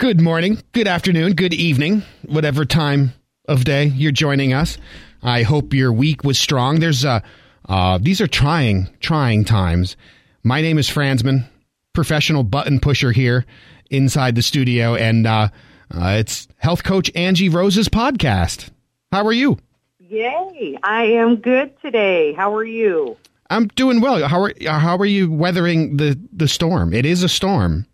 Good morning, good afternoon, good evening, whatever time of day you're joining us. I hope your week was strong. There's uh, uh these are trying, trying times. My name is Franzman, professional button pusher here inside the studio, and uh, uh, it's health coach Angie Rose's podcast. How are you? Yay! I am good today. How are you? I'm doing well. How are how are you weathering the the storm? It is a storm.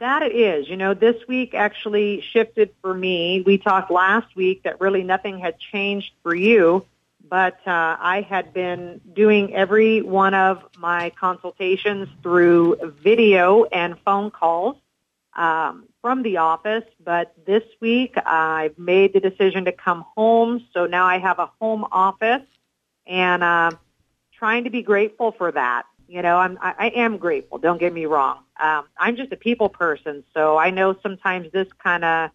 That it is. You know, this week actually shifted for me. We talked last week that really nothing had changed for you, but uh, I had been doing every one of my consultations through video and phone calls um, from the office. But this week I've made the decision to come home, so now I have a home office, and uh, trying to be grateful for that. You know, I'm, I, I am grateful. Don't get me wrong. Um, I'm just a people person, so I know sometimes this kind of,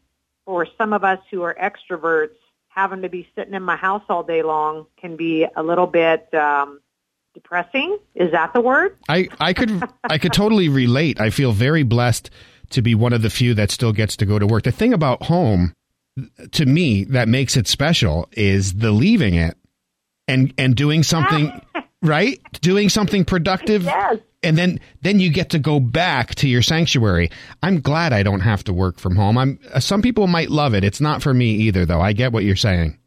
for some of us who are extroverts, having to be sitting in my house all day long can be a little bit um, depressing. Is that the word? I, I could I could totally relate. I feel very blessed to be one of the few that still gets to go to work. The thing about home, to me, that makes it special is the leaving it and and doing something right? Doing something productive. Yes. And then then you get to go back to your sanctuary. I'm glad I don't have to work from home. I'm uh, some people might love it. It's not for me either though. I get what you're saying.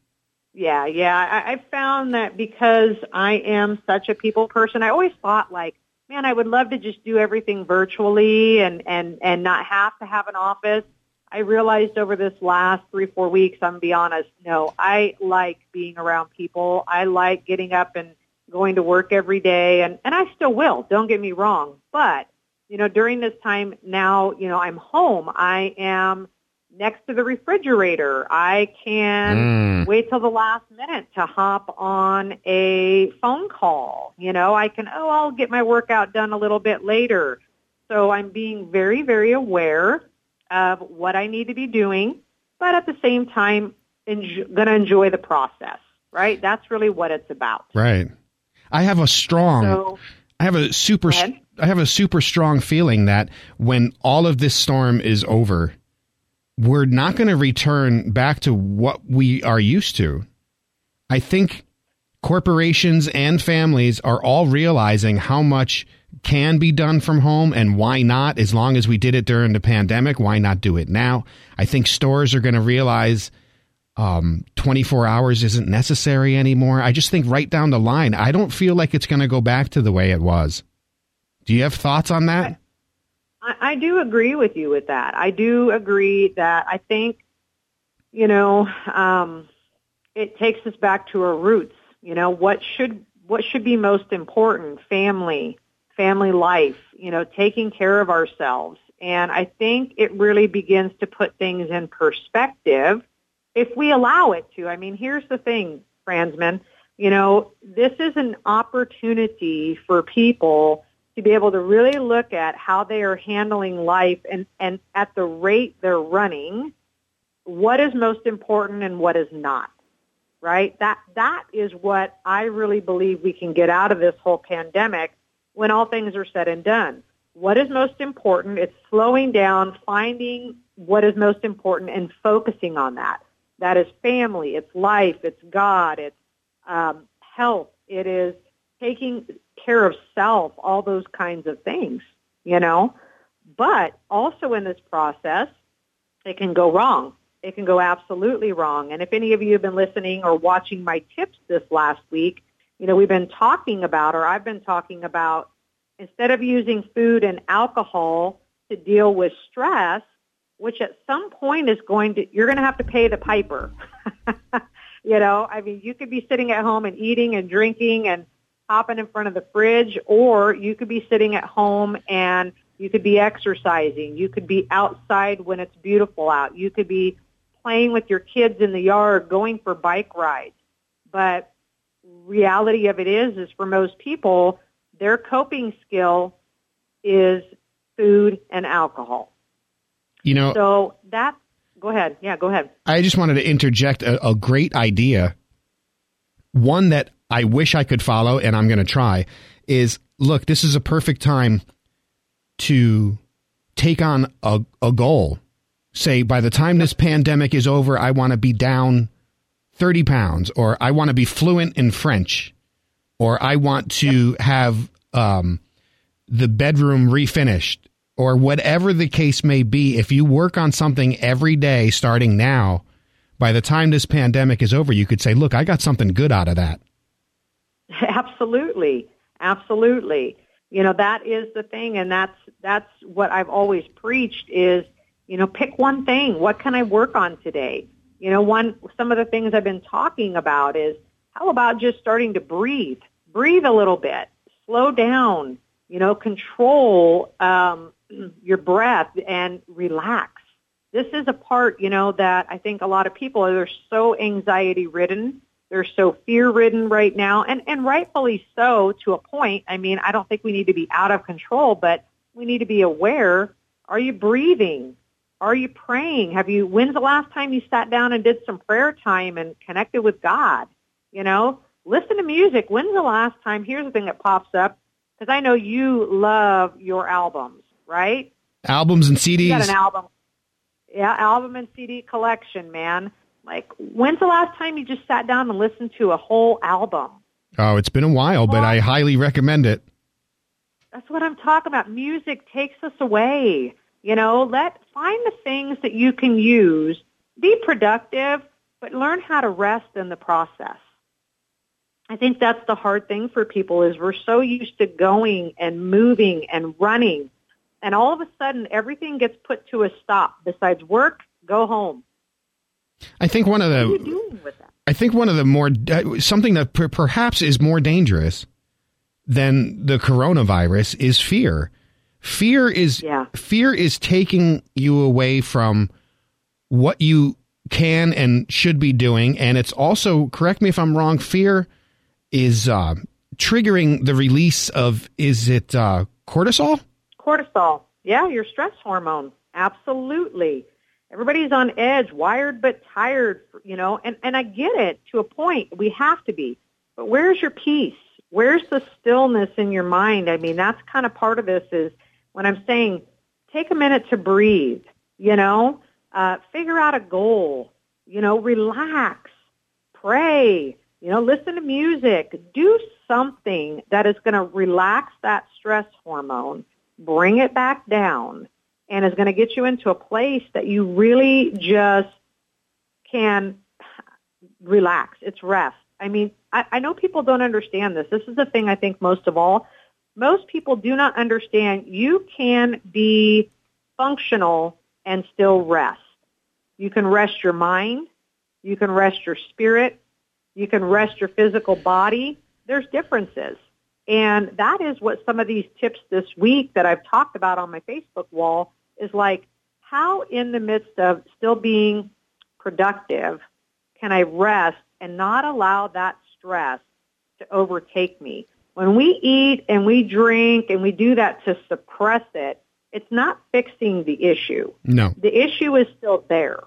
Yeah, yeah. I, I found that because I am such a people person, I always thought like, man, I would love to just do everything virtually and and and not have to have an office. I realized over this last three, four weeks, I'm gonna be honest, no, I like being around people. I like getting up and going to work every day and, and I still will, don't get me wrong. But, you know, during this time now, you know, I'm home. I am next to the refrigerator. I can mm. wait till the last minute to hop on a phone call. You know, I can, oh, I'll get my workout done a little bit later. So I'm being very, very aware of what I need to be doing, but at the same time, enjo- going to enjoy the process, right? That's really what it's about. Right. I have a strong, so, I have a super, I have a super strong feeling that when all of this storm is over, we're not going to return back to what we are used to. I think corporations and families are all realizing how much can be done from home and why not as long as we did it during the pandemic why not do it now i think stores are going to realize um, 24 hours isn't necessary anymore. I just think right down the line, I don't feel like it's going to go back to the way it was. Do you have thoughts on that? I, I do agree with you with that. I do agree that I think, you know, um, it takes us back to our roots. You know, what should what should be most important? Family, family life. You know, taking care of ourselves. And I think it really begins to put things in perspective if we allow it to. I mean, here's the thing, Franzman. You know, this is an opportunity for people to be able to really look at how they are handling life and, and at the rate they're running, what is most important and what is not. Right? That that is what I really believe we can get out of this whole pandemic when all things are said and done. What is most important? It's slowing down, finding what is most important and focusing on that. That is family, it's life, it's God, it's um, health, it is taking care of self, all those kinds of things, you know. But also in this process, it can go wrong. It can go absolutely wrong. And if any of you have been listening or watching my tips this last week, you know, we've been talking about, or I've been talking about, instead of using food and alcohol to deal with stress, which at some point is going to, you're going to have to pay the piper. you know, I mean, you could be sitting at home and eating and drinking and hopping in front of the fridge, or you could be sitting at home and you could be exercising. You could be outside when it's beautiful out. You could be playing with your kids in the yard, going for bike rides. But reality of it is, is for most people, their coping skill is food and alcohol. You know, so that go ahead. Yeah, go ahead. I just wanted to interject a, a great idea. One that I wish I could follow, and I'm going to try, is look, this is a perfect time to take on a, a goal say by the time this pandemic is over, I want to be down 30 pounds, or I want to be fluent in French, or I want to have um, the bedroom refinished, or whatever the case may be, if you work on something every day starting now, by the time this pandemic is over, you could say, look, I got something good out of that. Absolutely. Absolutely. You know, that is the thing. And that's, that's what I've always preached is, you know, pick one thing. What can I work on today? You know, one, some of the things I've been talking about is how about just starting to breathe? Breathe a little bit. Slow down. You know, control um, your breath and relax. This is a part, you know, that I think a lot of people are so anxiety ridden. They're so fear ridden right now and, and rightfully so to a point. I mean, I don't think we need to be out of control, but we need to be aware. Are you breathing? Are you praying? Have you, when's the last time you sat down and did some prayer time and connected with God? You know, listen to music. When's the last time, here's the thing that pops up, because I know you love your albums, right? Albums and CDs. You got an album. Yeah, album and CD collection, man. Like, when's the last time you just sat down and listened to a whole album? Oh, it's been a while, but I highly recommend it. That's what I'm talking about. Music takes us away. You know, let find the things that you can use. Be productive, but learn how to rest in the process. I think that's the hard thing for people is we're so used to going and moving and running. And all of a sudden everything gets put to a stop. Besides work, go home. I think one of the I think one of the more uh, something that per- perhaps is more dangerous than the coronavirus is fear. Fear is yeah. fear is taking you away from what you can and should be doing, and it's also correct me if I'm wrong. Fear is uh, triggering the release of is it uh, cortisol? Cortisol, yeah, your stress hormone, absolutely. Everybody's on edge, wired but tired, you know, and and I get it to a point. We have to be, but where's your peace? Where's the stillness in your mind? I mean, that's kind of part of this is when I'm saying take a minute to breathe, you know, uh, figure out a goal, you know, relax, pray, you know, listen to music, do something that is going to relax that stress hormone, bring it back down, and is going to get you into a place that you really just can relax. It's rest. I mean, I, I know people don't understand this. This is the thing I think most of all most people do not understand you can be functional and still rest. You can rest your mind. You can rest your spirit. You can rest your physical body. There's differences. And that is what some of these tips this week that I've talked about on my Facebook wall is like, how in the midst of still being productive can I rest and not allow that stress to overtake me? When we eat and we drink and we do that to suppress it, it's not fixing the issue. No. The issue is still there.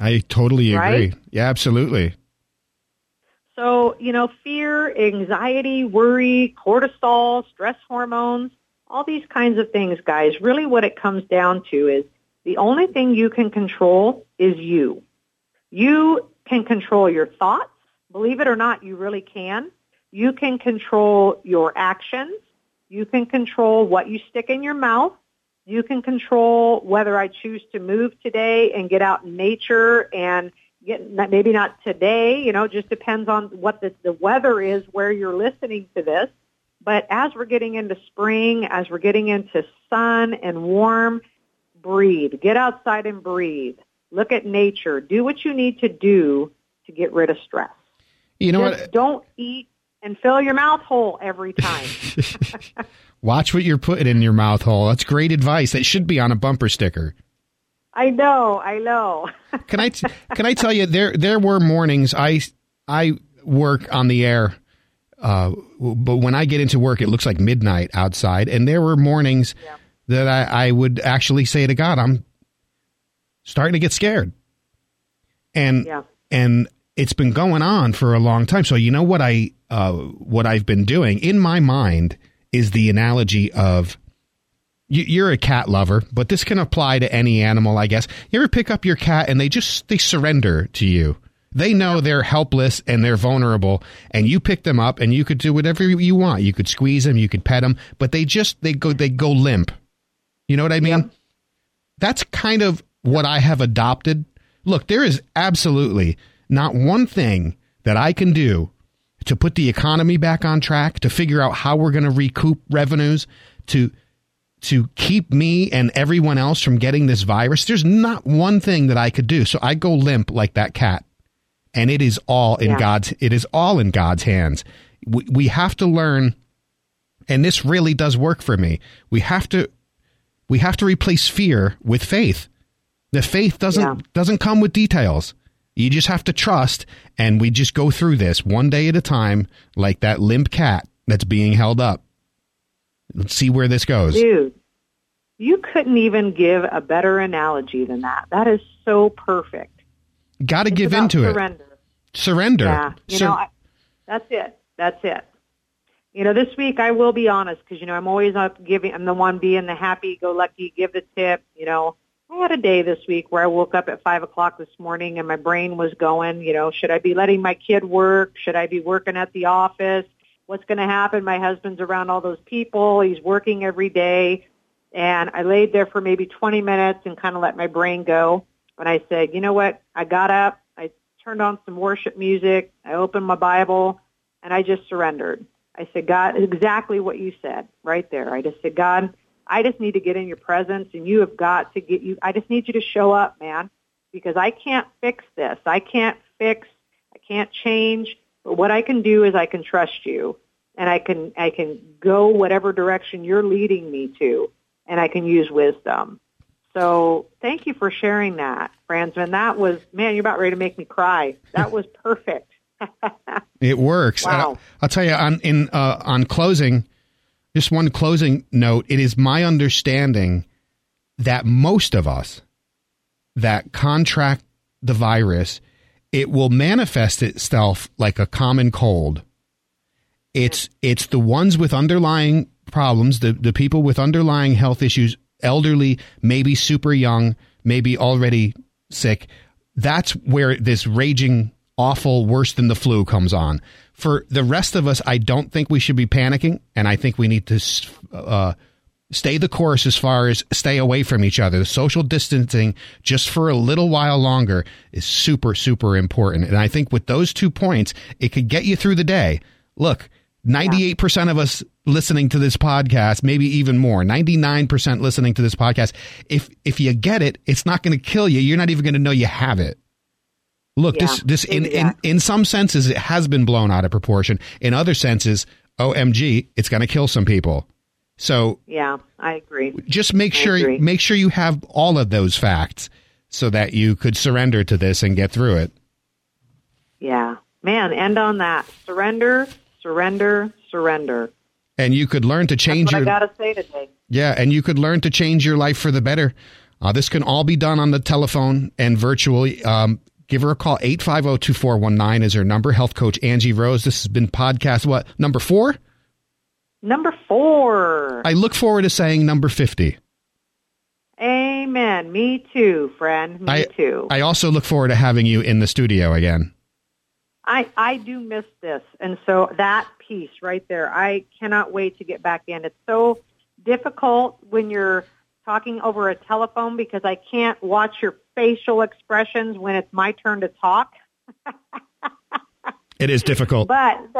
I totally agree. Right? Yeah, absolutely. So, you know, fear, anxiety, worry, cortisol, stress hormones, all these kinds of things, guys, really what it comes down to is the only thing you can control is you. You can control your thoughts. Believe it or not, you really can. You can control your actions. You can control what you stick in your mouth. You can control whether I choose to move today and get out in nature and get, maybe not today, you know, just depends on what the, the weather is where you're listening to this. But as we're getting into spring, as we're getting into sun and warm, breathe. Get outside and breathe. Look at nature. Do what you need to do to get rid of stress. You know Just what? Don't eat and fill your mouth hole every time. Watch what you're putting in your mouth hole. That's great advice. That should be on a bumper sticker. I know, I know. can I t- can I tell you there there were mornings I I work on the air uh, but when I get into work it looks like midnight outside and there were mornings yeah. that I, I would actually say to God I'm starting to get scared. And yeah. and it's been going on for a long time. So you know what I uh, what I've been doing in my mind is the analogy of you're a cat lover, but this can apply to any animal, I guess. You ever pick up your cat and they just they surrender to you? They know they're helpless and they're vulnerable, and you pick them up and you could do whatever you want. You could squeeze them, you could pet them, but they just they go they go limp. You know what I mean? Yep. That's kind of what I have adopted. Look, there is absolutely not one thing that I can do to put the economy back on track, to figure out how we're going to recoup revenues, to to keep me and everyone else from getting this virus. There's not one thing that I could do. So I go limp like that cat. And it is all in yeah. God's it is all in God's hands. We, we have to learn and this really does work for me. We have to we have to replace fear with faith. The faith doesn't yeah. doesn't come with details. You just have to trust and we just go through this one day at a time like that limp cat that's being held up. Let's see where this goes. Dude, you couldn't even give a better analogy than that. That is so perfect. Got to give into surrender. it. Surrender. Yeah. You Sur- know, I, that's it. That's it. You know, this week I will be honest because you know I'm always up giving. I'm the one being the happy-go-lucky, give the tip. You know, I had a day this week where I woke up at five o'clock this morning and my brain was going. You know, should I be letting my kid work? Should I be working at the office? What's going to happen? My husband's around all those people. He's working every day. And I laid there for maybe 20 minutes and kind of let my brain go. And I said, you know what? I got up. I turned on some worship music. I opened my Bible and I just surrendered. I said, God, exactly what you said right there. I just said, God, I just need to get in your presence and you have got to get you, I just need you to show up, man, because I can't fix this. I can't fix, I can't change, but what I can do is I can trust you and I can, I can go whatever direction you're leading me to and I can use wisdom. So thank you for sharing that, Franzman. That was, man, you're about ready to make me cry. That was perfect. it works. Wow. I'll tell you on in uh, on closing, just one closing note. It is my understanding that most of us that contract the virus, it will manifest itself like a common cold. It's it's the ones with underlying problems, the, the people with underlying health issues, elderly, maybe super young, maybe already sick. That's where this raging awful, worse than the flu comes on. For the rest of us, I don't think we should be panicking, and I think we need to uh, stay the course as far as stay away from each other. The social distancing, just for a little while longer, is super, super important. And I think with those two points, it could get you through the day. Look, 98% of us listening to this podcast, maybe even more, 99% listening to this podcast. If, if you get it, it's not going to kill you. You're not even going to know you have it. Look, yeah, this this in, in in some senses it has been blown out of proportion. In other senses, OMG, it's going to kill some people. So yeah, I agree. Just make sure agree. make sure you have all of those facts so that you could surrender to this and get through it. Yeah, man. End on that. Surrender, surrender, surrender. And you could learn to change your. I gotta say today. Yeah, and you could learn to change your life for the better. Uh, this can all be done on the telephone and virtually. Um, Give her a call. 850-2419 is her number. Health coach Angie Rose. This has been podcast what? Number 4? Number 4. I look forward to saying number 50. Amen. Me too, friend. Me I, too. I also look forward to having you in the studio again. I, I do miss this. And so that piece right there, I cannot wait to get back in. It's so difficult when you're talking over a telephone because I can't watch your facial expressions when it's my turn to talk. it is difficult. But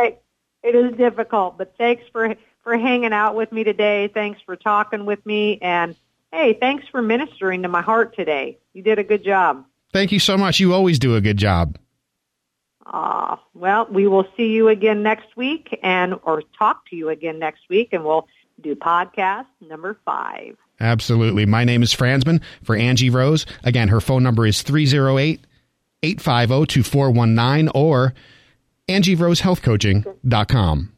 it is difficult. But thanks for for hanging out with me today. Thanks for talking with me and hey, thanks for ministering to my heart today. You did a good job. Thank you so much. You always do a good job. Ah, uh, well, we will see you again next week and or talk to you again next week and we'll do podcast number 5. Absolutely. My name is Fransman for Angie Rose. Again, her phone number is 308 850 2419 or AngieRoseHealthCoaching.com.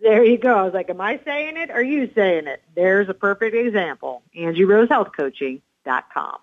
There you go. I was like, am I saying it are you saying it? There's a perfect example. AngieRoseHealthCoaching.com.